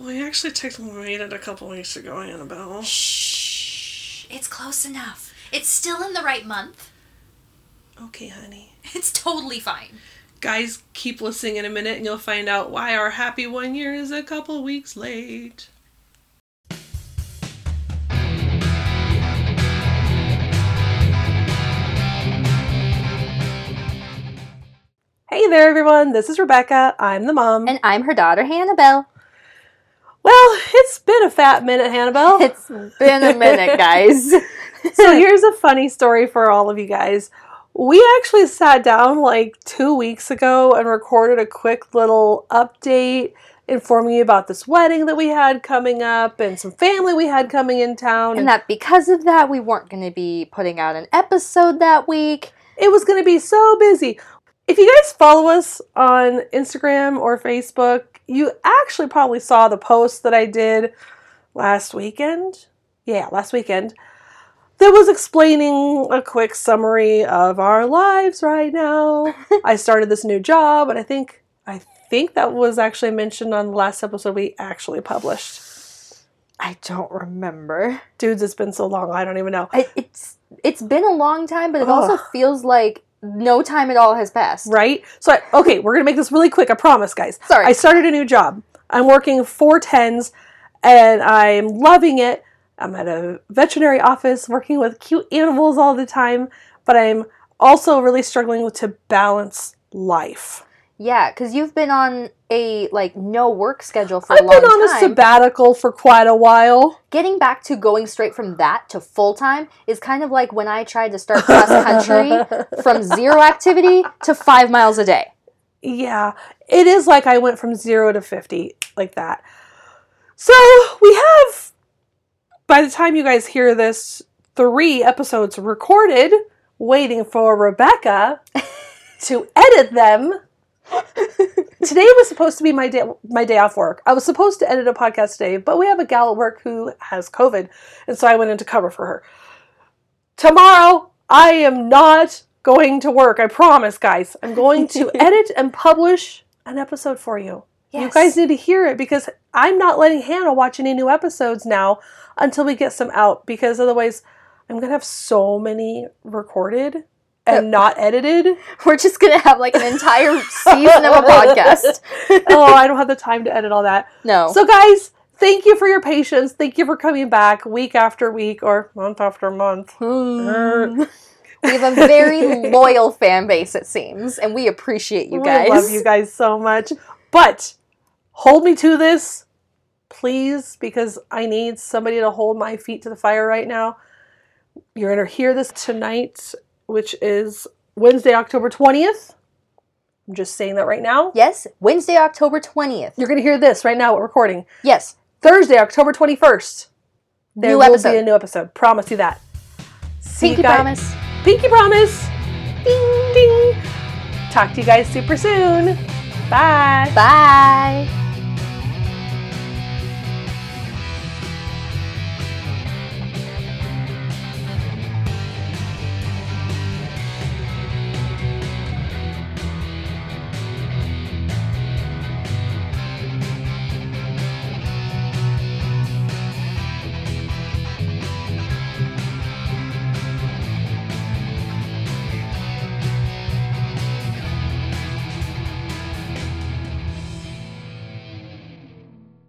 We actually technically made it a couple weeks ago, Annabelle. Shh. It's close enough. It's still in the right month. Okay, honey. It's totally fine. Guys, keep listening in a minute and you'll find out why our happy one year is a couple weeks late. Hey there, everyone. This is Rebecca. I'm the mom. And I'm her daughter, Hannibal. Well, it's been a fat minute, Hannibal. It's been a minute, guys. so here's a funny story for all of you guys. We actually sat down like two weeks ago and recorded a quick little update informing you about this wedding that we had coming up and some family we had coming in town. and that because of that, we weren't going to be putting out an episode that week. it was going to be so busy. If you guys follow us on Instagram or Facebook, you actually probably saw the post that I did last weekend. Yeah, last weekend. That was explaining a quick summary of our lives right now. I started this new job, and I think I think that was actually mentioned on the last episode we actually published. I don't remember. Dudes, it's been so long, I don't even know. I, it's it's been a long time, but it also feels like no time at all has passed. right? So, I, okay, we're gonna make this really quick. I promise, guys. Sorry. I started a new job. I'm working four tens, and I'm loving it. I'm at a veterinary office working with cute animals all the time, but I'm also really struggling to balance life. Yeah, because you've been on a like no work schedule for I've a long been on a sabbatical for quite a while. Getting back to going straight from that to full time is kind of like when I tried to start cross country from zero activity to five miles a day. Yeah, it is like I went from zero to 50, like that. So we have, by the time you guys hear this, three episodes recorded, waiting for Rebecca to edit them. Today was supposed to be my day, my day off work. I was supposed to edit a podcast today, but we have a gal at work who has COVID, and so I went into cover for her. Tomorrow, I am not going to work. I promise, guys. I'm going to edit and publish an episode for you. You guys need to hear it because I'm not letting Hannah watch any new episodes now until we get some out because otherwise I'm going to have so many recorded and not edited. We're just gonna have like an entire season of a podcast. oh, I don't have the time to edit all that. No. So, guys, thank you for your patience. Thank you for coming back week after week or month after month. Hmm. we have a very loyal fan base, it seems, and we appreciate you guys. We love you guys so much. But hold me to this, please, because I need somebody to hold my feet to the fire right now. You're going to hear this tonight, which is Wednesday, October 20th. I'm just saying that right now. Yes, Wednesday, October 20th. You're going to hear this right now. We're recording. Yes, Thursday, October 21st. There New will episode. be a new episode. Promise you that. See you pinky guys- promise. Pinky promise. Ding, ding. Talk to you guys super soon. Bye. Bye.